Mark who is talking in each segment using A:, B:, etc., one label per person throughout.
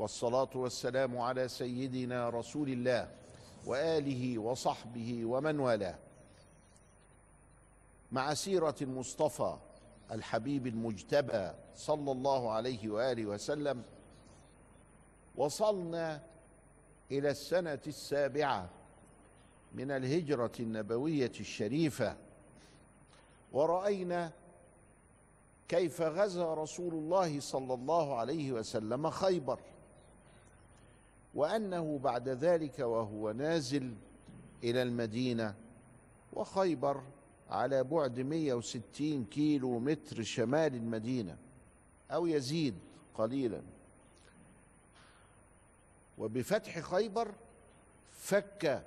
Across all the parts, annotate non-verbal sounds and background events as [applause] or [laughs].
A: والصلاة والسلام على سيدنا رسول الله وآله وصحبه ومن والاه. مع سيرة المصطفى الحبيب المجتبى صلى الله عليه وآله وسلم وصلنا إلى السنة السابعة من الهجرة النبوية الشريفة ورأينا كيف غزا رسول الله صلى الله عليه وسلم خيبر. وأنه بعد ذلك وهو نازل إلى المدينة وخيبر على بعد 160 كيلو متر شمال المدينة أو يزيد قليلا. وبفتح خيبر فك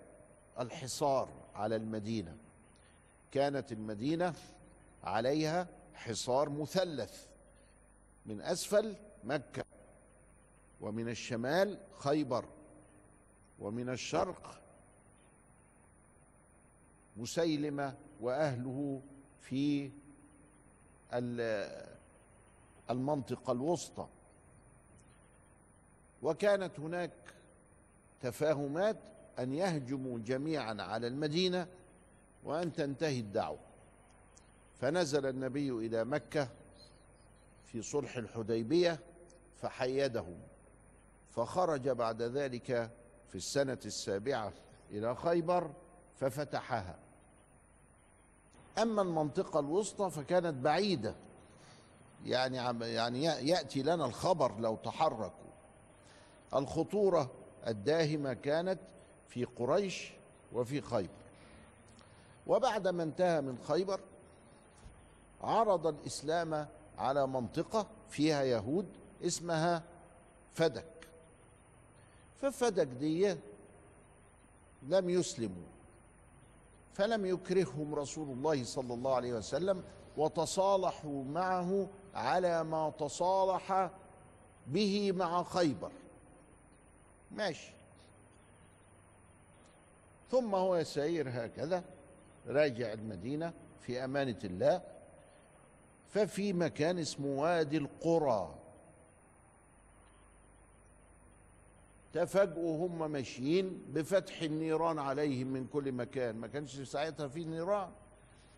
A: الحصار على المدينة. كانت المدينة عليها حصار مثلث من أسفل مكة. ومن الشمال خيبر ومن الشرق مسيلمة وأهله في المنطقة الوسطى. وكانت هناك تفاهمات أن يهجموا جميعا على المدينة وأن تنتهي الدعوة. فنزل النبي إلى مكة في صلح الحديبية فحيدهم. فخرج بعد ذلك في السنة السابعة إلى خيبر ففتحها. أما المنطقة الوسطى فكانت بعيدة. يعني يعني يأتي لنا الخبر لو تحركوا. الخطورة الداهمة كانت في قريش وفي خيبر. وبعدما انتهى من خيبر عرض الإسلام على منطقة فيها يهود اسمها فدك. ففدك دي لم يسلموا فلم يكرههم رسول الله صلى الله عليه وسلم وتصالحوا معه على ما تصالح به مع خيبر. ماشي. ثم هو يسير هكذا راجع المدينة في أمانة الله ففي مكان اسمه وادي القرى. تفاجئوا هم ماشيين بفتح النيران عليهم من كل مكان. ما كانش ساعتها في نيران.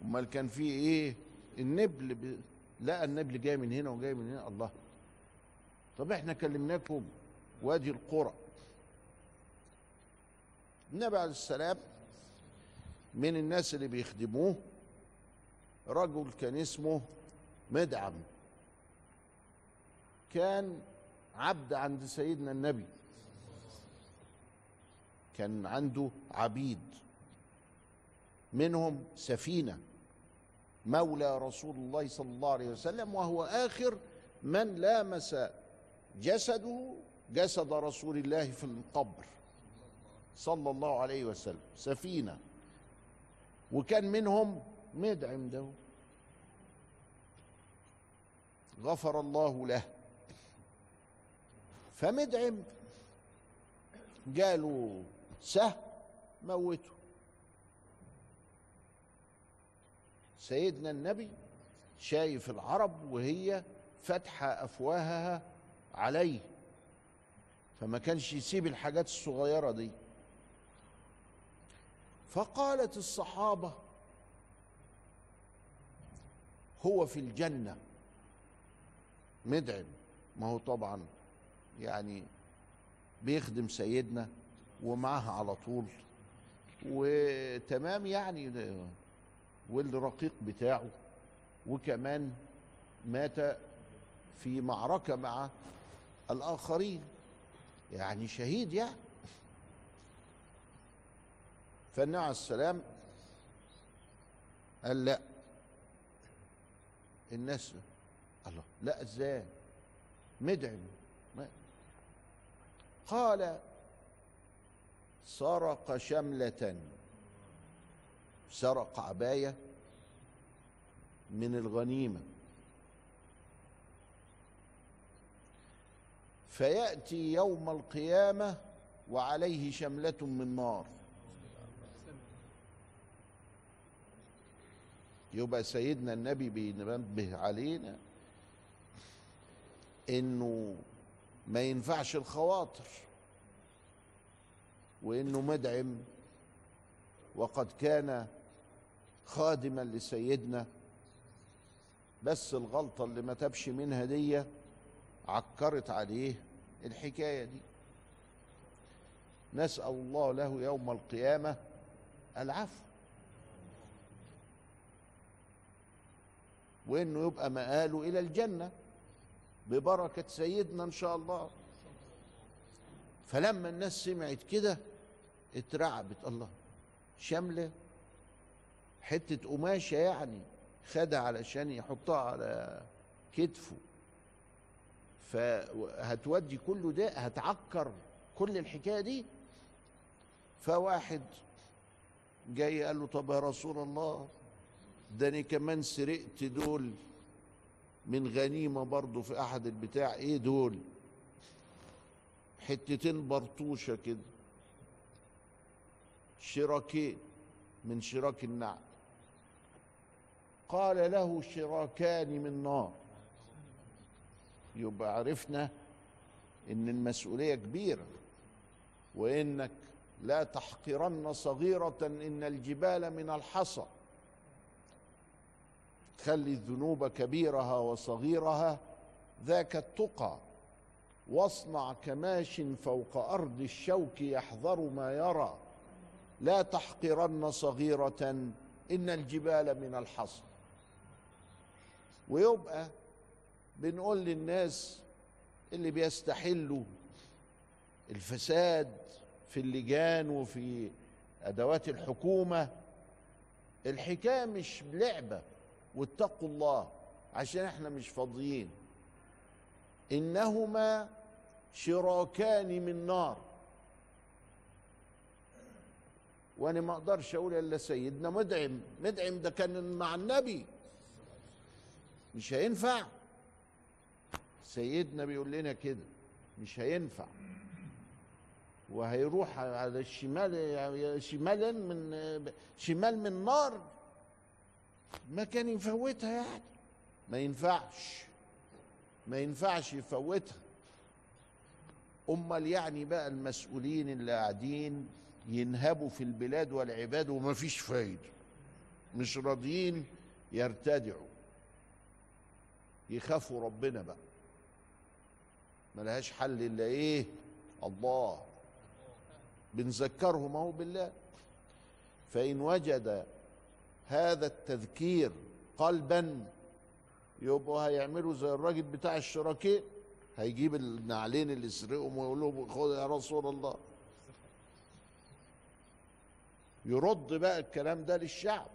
A: أمال كان في إيه؟ النبل ب... لقى النبل جاي من هنا وجاي من هنا. الله. طب إحنا كلمناكم وادي القرى. النبي عليه السلام من الناس اللي بيخدموه رجل كان اسمه مدعم. كان عبد عند سيدنا النبي. كان عنده عبيد. منهم سفينة مولى رسول الله صلى الله عليه وسلم وهو آخر من لامس جسده جسد رسول الله في القبر صلى الله عليه وسلم. سفينة. وكان منهم مدعم ده غفر الله له. فمدعم جاله سهم موته. سيدنا النبي شايف العرب وهي فاتحة أفواهها عليه فما كانش يسيب الحاجات الصغيرة دي. فقالت الصحابة هو في الجنة. مدعم ما هو طبعا يعني بيخدم سيدنا ومعها على طول. وتمام يعني والرقيق بتاعه. وكمان مات في معركة مع الآخرين. يعني شهيد يعني. فالنبي عليه السلام قال لا. الناس الله لا إزاي؟ مدعم قال سرق شملة. سرق عباية من الغنيمة. فيأتي يوم القيامة وعليه شملة من نار. يبقى سيدنا النبي بينبه علينا إنه ما ينفعش الخواطر. وإنه مدعم وقد كان خادما لسيدنا بس الغلطة اللي ما تبش منها دي عكرت عليه الحكاية دي. نسأل الله له يوم القيامة العفو. وإنه يبقى مآله إلى الجنة ببركة سيدنا إن شاء الله. فلما الناس سمعت كده اترعبت الله. شاملة. حتة قماشة يعني خدها علشان يحطها على كتفه. فهتودي كله ده هتعكر كل الحكاية دي. فواحد جاي قال له طب يا رسول الله ده أنا كمان سرقت دول من غنيمة برضه في أحد البتاع. إيه دول؟ حتتين برطوشة كده. شراكين من شراك النعل قال له شراكان من نار. يبقى عرفنا إن المسؤولية كبيرة وإنك لا تحقرن صغيرة إن الجبال من الحصى. خلي الذنوب كبيرها وصغيرها ذاك التقى. واصنع كماش فوق أرض الشوك يحذر ما يرى. لا تحقرن صغيرة إن الجبال من الحصى ويبقى بنقول للناس اللي بيستحلوا الفساد في اللجان وفي أدوات الحكومة الحكاية مش لعبة واتقوا الله عشان إحنا مش فاضيين. إنهما شراكان من نار. وأنا ما أقدرش أقول إلا سيدنا مدعم. مدعم ده كان مع النبي. مش هينفع. سيدنا بيقول لنا كده. مش هينفع. وهيروح على الشمال شمالا من شمال من نار. ما كان يفوتها يعني. ما ينفعش. ما ينفعش يفوتها. أمال يعني بقى المسؤولين اللي قاعدين ينهبوا في البلاد والعباد وما فيش فايدة. مش راضيين يرتدعوا. يخافوا ربنا بقى. ملهاش حل إلا إيه؟ الله. بنذكرهم اهو بالله. فإن وجد هذا التذكير قلبا يبقوا هيعملوا زي الراجل بتاع الشراكين هيجيب النعلين اللي سرقهم ويقول لهم خد يا رسول الله. يرد بقى الكلام ده للشعب.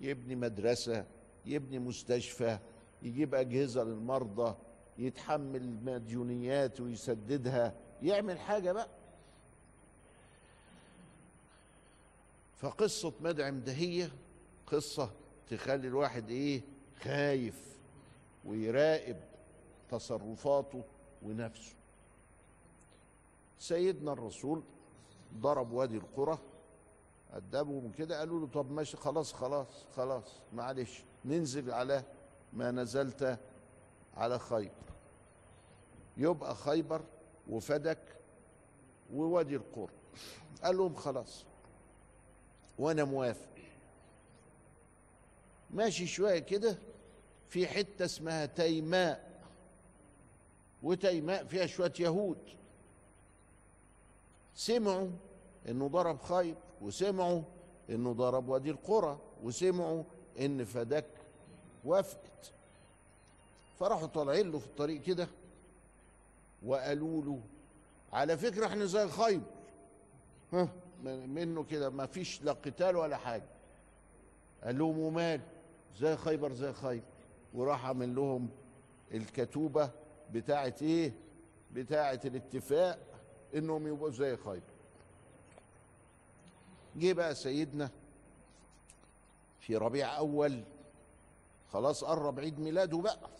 A: يبني مدرسة يبني مستشفى يجيب أجهزة للمرضى يتحمل مديونيات ويسددها يعمل حاجة بقى. فقصة مدعم دهية قصة تخلي الواحد إيه؟ خايف ويراقب تصرفاته ونفسه. سيدنا الرسول ضرب وادي القرى أدبهم كده قالوا له طب ماشي خلاص خلاص خلاص معلش ننزل على ما نزلت على خيبر. يبقى خيبر وفدك ووادي القرى قال لهم خلاص وأنا موافق. ماشي شوية كده في حتة اسمها تيماء وتيماء فيها شوية يهود. سمعوا إنه ضرب خيب وسمعوا إنه ضرب وادي القرى وسمعوا إن فدك وافقت. فراحوا طالعين له في الطريق كده وقالوا له على فكرة إحنا زي خيبر ها منه كده ما فيش لا قتال ولا حاجة. قال لهم ومال زي خيبر زي خيبر. وراح عامل لهم الكتوبة بتاعه إيه؟ بتاعه الاتفاق إنهم يبقوا زي خيبر. جه بقى سيدنا في ربيع أول خلاص قرب عيد ميلاده بقى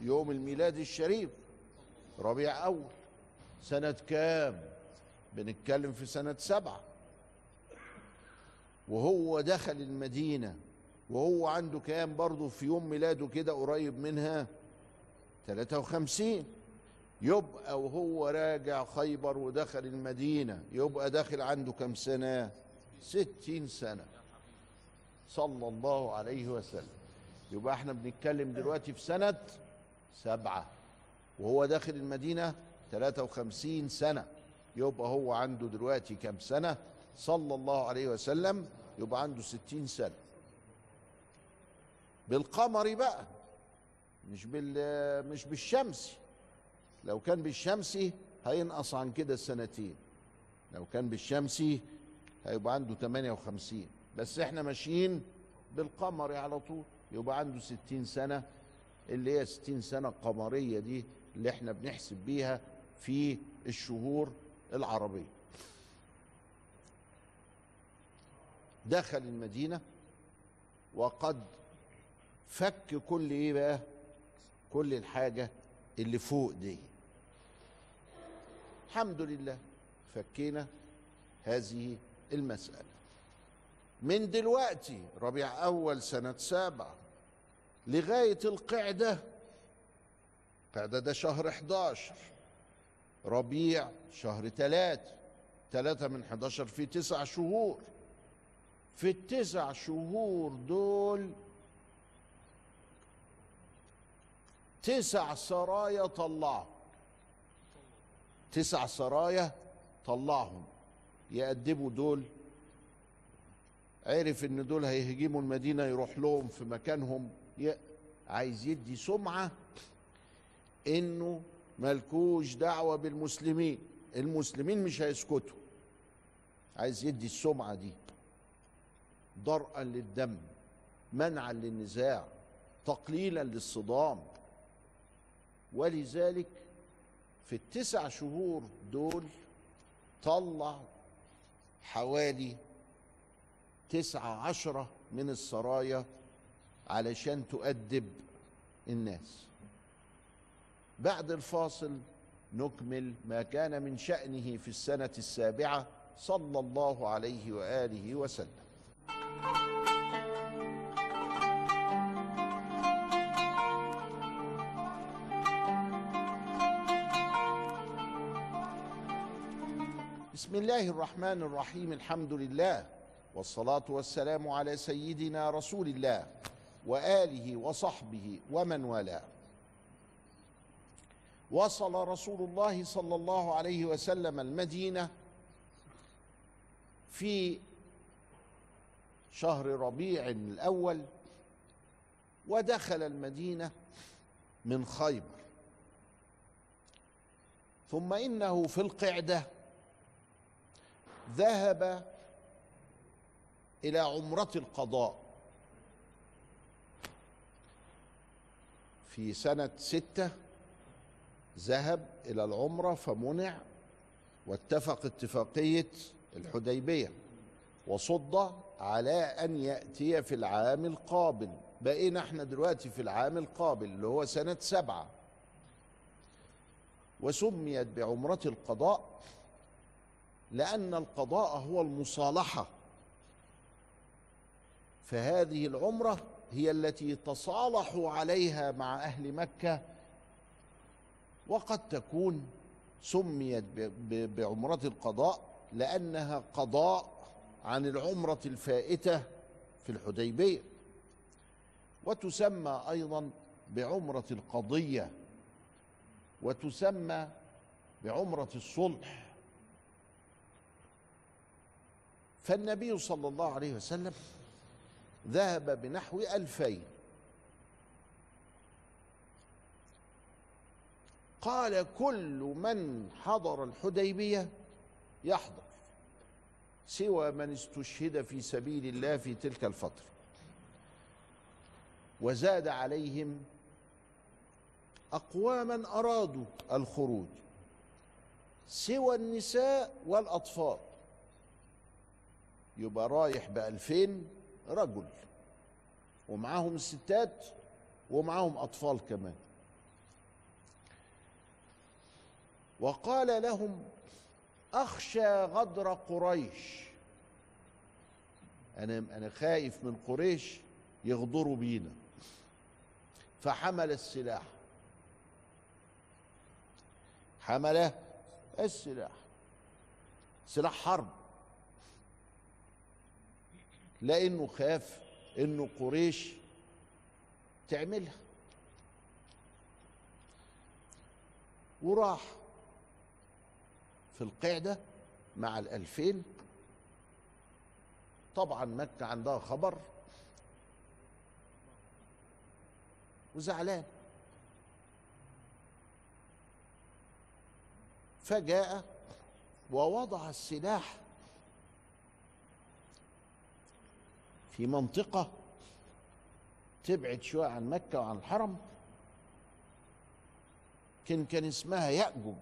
A: يوم الميلاد الشريف ربيع أول سنة كام؟ بنتكلم في سنة سبعة. وهو دخل المدينة وهو عنده كام؟ برضه في يوم ميلاده كده قريب منها 53 يبقى وهو راجع خيبر ودخل المدينة يبقى داخل عنده كم سنة؟ ستين سنة. صلى الله عليه وسلم. يبقى إحنا بنتكلم دلوقتي في سنة سبعة. وهو داخل المدينة 53 سنة. يبقى هو عنده دلوقتي كم سنة؟ صلى الله عليه وسلم يبقى عنده 60 سنة. بالقمر بقى مش بال مش بالشمس. لو كان بالشمسي هينقص عن كده السنتين. لو كان بالشمسي هيبقى عنده 58 بس إحنا ماشيين بالقمر على طول. يبقى عنده 60 سنة اللي هي 60 سنة قمرية دي اللي إحنا بنحسب بيها في الشهور العربية. دخل المدينة وقد فك كل إيه بقى؟ كل الحاجة اللي فوق دي. الحمد لله. فكينا هذه المسألة. من دلوقتي ربيع أول سنة سابعة لغاية القعدة القعدة ده شهر 11 ربيع شهر ثلاثة ثلاثة من 11 في تسع شهور. في التسع شهور دول تسع سرايا طلعهم تسع سرايا طلعهم يأدبوا دول. عرف إن دول هيهجموا المدينة يروح لهم في مكانهم. عايز يدي سمعة إنه ملكوش دعوة بالمسلمين. المسلمين مش هيسكتوا. عايز يدي السمعة دي. ضرءا للدم منعا للنزاع تقليلا للصدام. ولذلك في التسع شهور دول طلع حوالي تسعة عشرة من السرايا علشان تؤدب الناس. بعد الفاصل نكمل ما كان من شأنه في السنة السابعة صلى الله عليه وآله وسلم. بسم الله الرحمن الرحيم الحمد لله والصلاة والسلام على سيدنا رسول الله وآله وصحبه ومن والاه. وصل رسول الله صلى الله عليه وسلم المدينة في شهر ربيع الأول ودخل المدينة من خيبر. ثم إنه في القعدة ذهب إلى عمرة القضاء في سنة ستة ذهب إلى العمرة فمنع واتفق اتفاقية الحديبية وصد على أن يأتي في العام القابل. بقينا إحنا دلوقتي في العام القابل اللي هو سنة سبعة وسميت بعمرة القضاء لأن القضاء هو المصالحة. فهذه العمرة هي التي تصالحوا عليها مع أهل مكة وقد تكون سميت بعمرة القضاء لأنها قضاء عن العمرة الفائتة في الحديبية. وتسمى أيضا بعمرة القضية وتسمى بعمرة الصلح. فالنبي صلى الله عليه وسلم ذهب بنحو ألفين. قال كل من حضر الحديبية يحضر سوى من استشهد في سبيل الله في تلك الفترة. وزاد عليهم أقواما أرادوا الخروج سوى النساء والأطفال. يبقى رايح بألفين رجل ومعاهم الستات ومعاهم أطفال كمان. وقال لهم أخشى غدر قريش. أنا أنا خايف من قريش يغدروا بينا. فحمل السلاح. حمل السلاح. سلاح حرب. لأنه خاف إنه قريش تعملها. وراح في القعدة مع الألفين. طبعا مكة عندها خبر وزعلان. فجاء ووضع السلاح في منطقة تبعد شوية عن مكة وعن الحرم كان كان اسمها يأجوج.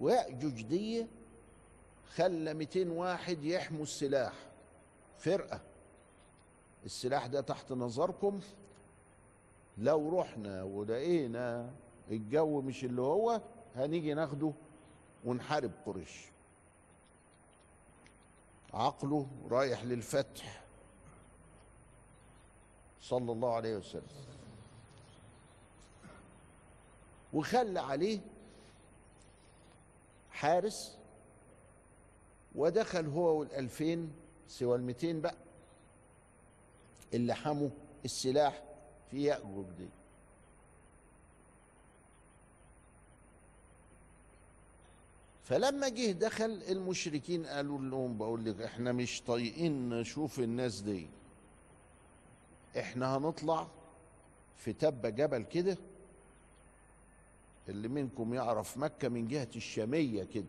A: ويأجوج دي خلى 200 واحد يحموا السلاح فرقة. السلاح ده تحت نظركم. لو رحنا ولقينا الجو مش اللي هو هنيجي ناخده ونحارب قريش. عقله رايح للفتح. صلى الله عليه وسلم. وخلى عليه حارس ودخل هو والألفين سوى المتين بقى اللي حموا السلاح في يأجوج دي. فلما جه دخل المشركين قالوا لهم بقول لك إحنا مش طايقين نشوف الناس دي. إحنا هنطلع في تبة جبل كده اللي منكم يعرف مكة من جهة الشامية كده.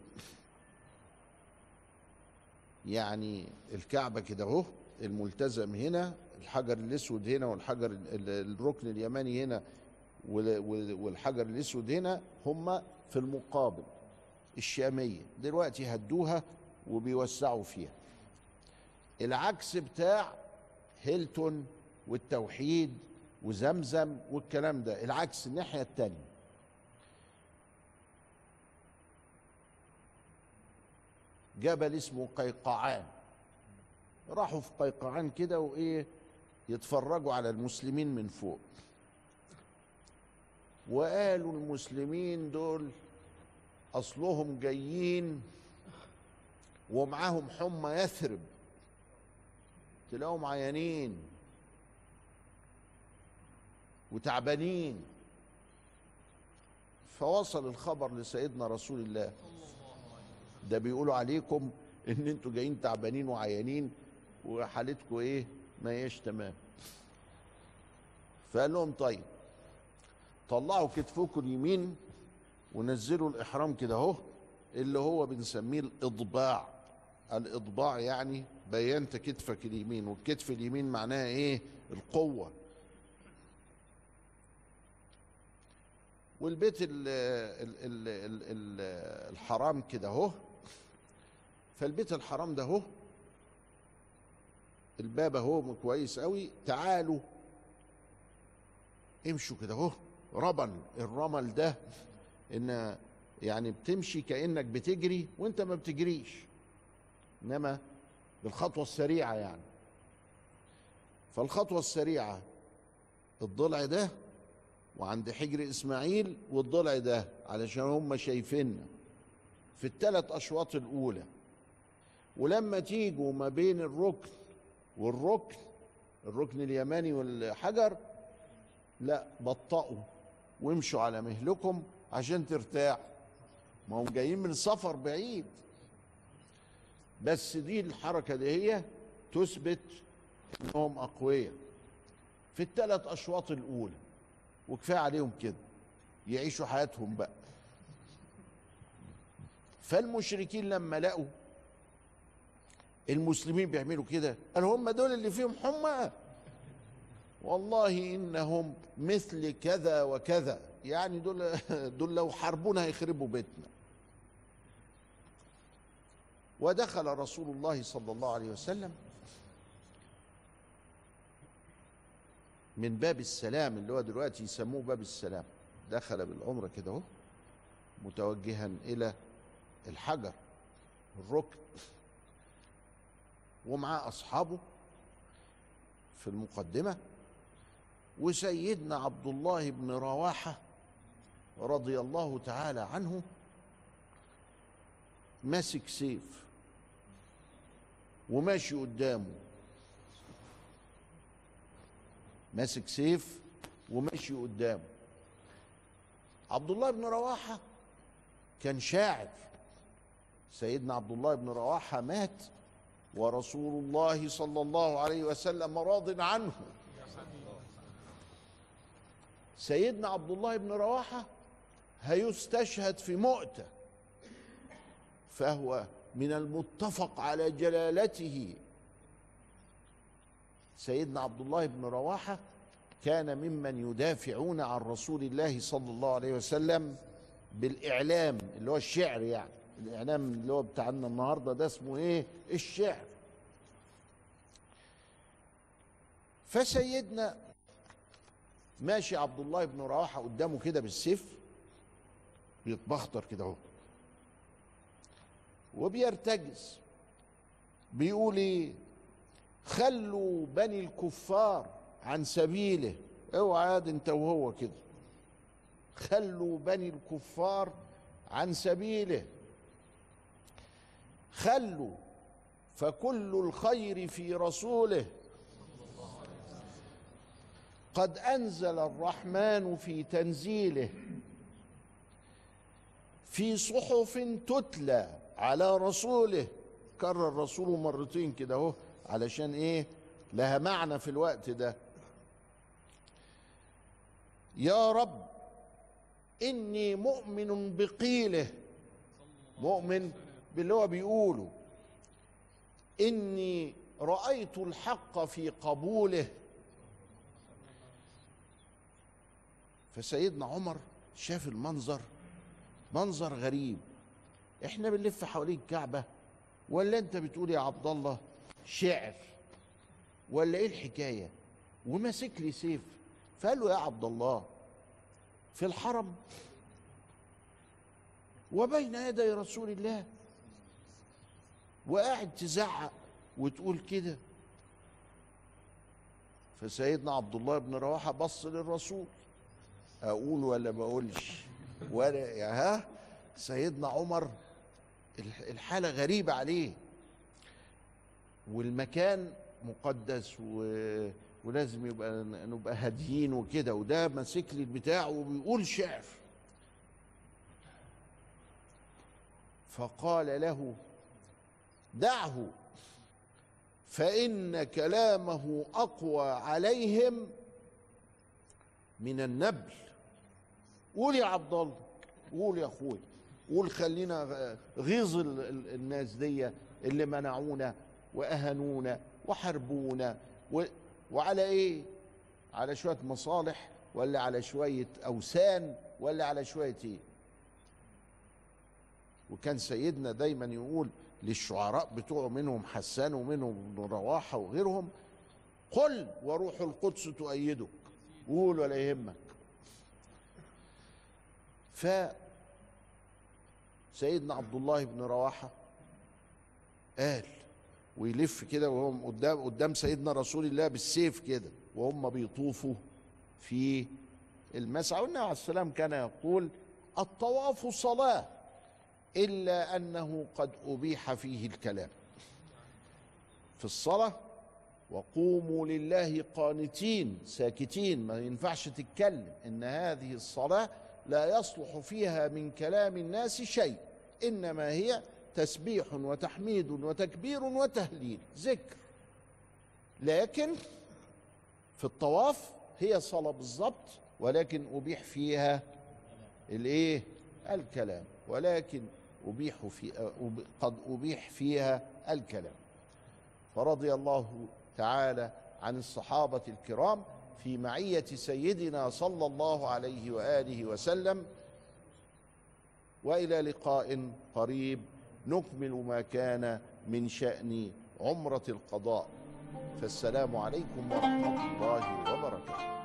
A: يعني الكعبة كده أهو الملتزم هنا الحجر الأسود هنا والحجر ال- الركن اليماني هنا وال- وال- والحجر الأسود هنا هم في المقابل. الشامية. دلوقتي هدوها وبيوسعوا فيها. العكس بتاع هيلتون والتوحيد وزمزم والكلام ده. العكس الناحية التانية. جبل اسمه قيقعان. راحوا في قيقعان كده وإيه يتفرجوا على المسلمين من فوق. وقالوا المسلمين دول أصلهم جايين ومعاهم حمى يثرب. تلاقوهم عيانين وتعبانين. فوصل الخبر لسيدنا رسول الله. ده بيقولوا عليكم إن أنتوا جايين تعبانين وعيانين وحالتكم إيه؟ ما هيش تمام. فقال لهم طيب طلعوا كتفكم اليمين ونزلوا الإحرام كده اهو اللي هو بنسميه الإضباع. الإضباع يعني بينت كتفك اليمين والكتف اليمين معناها إيه؟ القوة. والبيت ال ال ال ال ال الحرام كده اهو. فالبيت الحرام ده اهو الباب اهو كويس قوي. تعالوا امشوا كده اهو. ربن الرمل ده إن يعني بتمشي كأنك بتجري وأنت ما بتجريش. إنما بالخطوة السريعة يعني. فالخطوة السريعة الضلع ده وعند حجر إسماعيل والضلع ده علشان هم شايفيننا في الثلاث أشواط الأولى. ولما تيجوا ما بين الركن والركن الركن اليماني والحجر لا بطئوا وامشوا على مهلكم عشان ترتاح. ما هم جايين من سفر بعيد. بس دي الحركة دي هي تثبت إنهم أقوياء. في الثلاث أشواط الأولى وكفاية عليهم كده يعيشوا حياتهم بقى. فالمشركين لما لقوا المسلمين بيعملوا كده قالوا هم دول اللي فيهم حمى والله إنهم مثل كذا وكذا. يعني دول [laughs] دول لو حاربونا هيخربوا بيتنا. ودخل رسول الله صلى الله عليه وسلم من باب السلام اللي هو دلوقتي يسموه باب السلام. دخل بالعمرة كده اهو متوجها إلى الحجر الركن ومعاه أصحابه في المقدمة وسيدنا عبد الله بن رواحة رضي الله تعالى عنه ماسك سيف وماشي قدامه. ماسك سيف وماشي قدامه. عبد الله بن رواحة كان شاعر. سيدنا عبد الله بن رواحة مات ورسول الله صلى الله عليه وسلم راض عنه. سيدنا عبد الله بن رواحة هيستشهد في مؤتة فهو من المتفق على جلالته. سيدنا عبد الله بن رواحة كان ممن يدافعون عن رسول الله صلى الله عليه وسلم بالإعلام اللي هو الشعر يعني. الإعلام اللي هو بتاعنا النهاردة ده اسمه إيه؟ الشعر. فسيدنا ماشي عبد الله بن رواحة قدامه كده بالسيف. بيتبختر كده اهو. وبيرتجز بيقول إيه؟ خلوا بني الكفار عن سبيله. اوعى عاد انت وهو كده. خلوا بني الكفار عن سبيله. خلوا فكل الخير في رسوله. قد أنزل الرحمن في تنزيله. في صحف تتلى على رسوله. كرر رسوله مرتين كده اهو علشان إيه؟ لها معنى في الوقت ده. يا رب إني مؤمن بقيله. مؤمن باللي هو بيقوله. إني رأيت الحق في قبوله. فسيدنا عمر شاف المنظر منظر غريب. إحنا بنلف حوالين الكعبه ولا أنت بتقول يا عبد الله شعر؟ ولا إيه الحكاية؟ وماسك لي سيف. فقال له يا عبد الله في الحرم وبين يدي رسول الله. وقاعد تزعق وتقول كده. فسيدنا عبد الله بن رواحة بص للرسول أقول ولا ما أقولش؟ ولا ها سيدنا عمر الحالة غريبة عليه. والمكان مقدس و... ولازم يبقى نبقى هاديين وكده وده ماسك لي البتاع وبيقول شعر. فقال له دعه فإن كلامه أقوى عليهم من النبل. قول يا عبد الله قول يا أخوي قول خلينا غيظ الناس دي اللي منعونا واهانونا وحربونا و... وعلى إيه؟ على شوية مصالح ولا على شوية أوثان ولا على شوية إيه؟ وكان سيدنا دايما يقول للشعراء بتوعه منهم حسان ومنهم ابن رواحة وغيرهم قل وروح القدس تؤيدك. قول ولا يهمك. ف سيدنا عبد الله بن رواحة قال ويلف كده وهم قدام قدام سيدنا رسول الله بالسيف كده وهم بيطوفوا في المسعى. والنبي عليه السلام كان يقول الطواف صلاة إلا أنه قد أبيح فيه الكلام. في الصلاة وقوموا لله قانتين ساكتين ما ينفعش تتكلم إن هذه الصلاة لا يصلح فيها من كلام الناس شيء إنما هي تسبيح وتحميد وتكبير وتهليل ذكر. لكن في الطواف هي صلاه بالظبط ولكن أبيح فيها الإيه؟ الكلام. ولكن أبيح في قد أبيح فيها الكلام. فرضي الله تعالى عن الصحابة الكرام في معية سيدنا صلى الله عليه وآله وسلم. وإلى لقاء قريب نكمل ما كان من شأن عمرة القضاء. فالسلام عليكم ورحمة الله وبركاته.